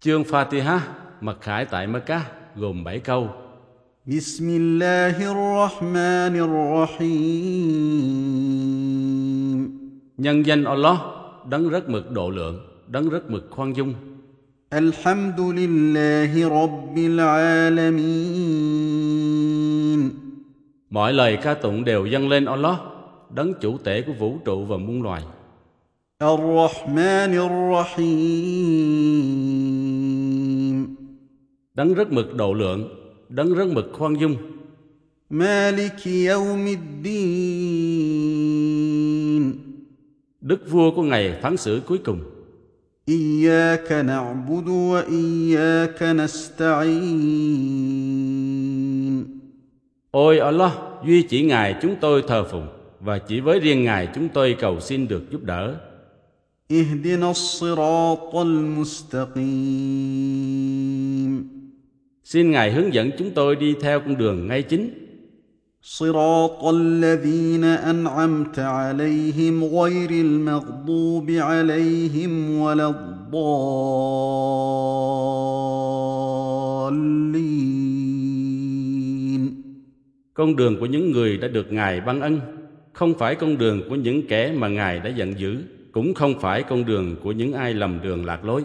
Chương Fatiha mặc khải tại Mecca gồm 7 câu. Bismillahirrahmanirrahim. Nhân danh Allah, đấng rất mực độ lượng, đấng rất mực khoan dung. Alhamdulillahi Rabbil Alamin. Mọi lời ca tụng đều dâng lên Allah, đấng chủ tể của vũ trụ và muôn loài. Ar-Rahmanir Rahim Đấng rất mực độ lượng, đấng rất mực khoan dung. مالك يوم الدين Đức vua của ngày phán xử cuối cùng. اياك نعبد واياك نستعين Ôi Allah, duy chỉ Ngài chúng tôi thờ phụng và chỉ với riêng Ngài chúng tôi cầu xin được giúp đỡ. اهدنا الصراط المستقيم Xin Ngài hướng dẫn chúng tôi đi theo con đường ngay chính, صراط الذين انعمت عليهم غير المغضوب عليهم ولا الضالين con đường của những người đã được Ngài ban ân, không phải con đường của những kẻ mà Ngài đã giận dữ, cũng không phải con đường của những ai lầm đường lạc lối.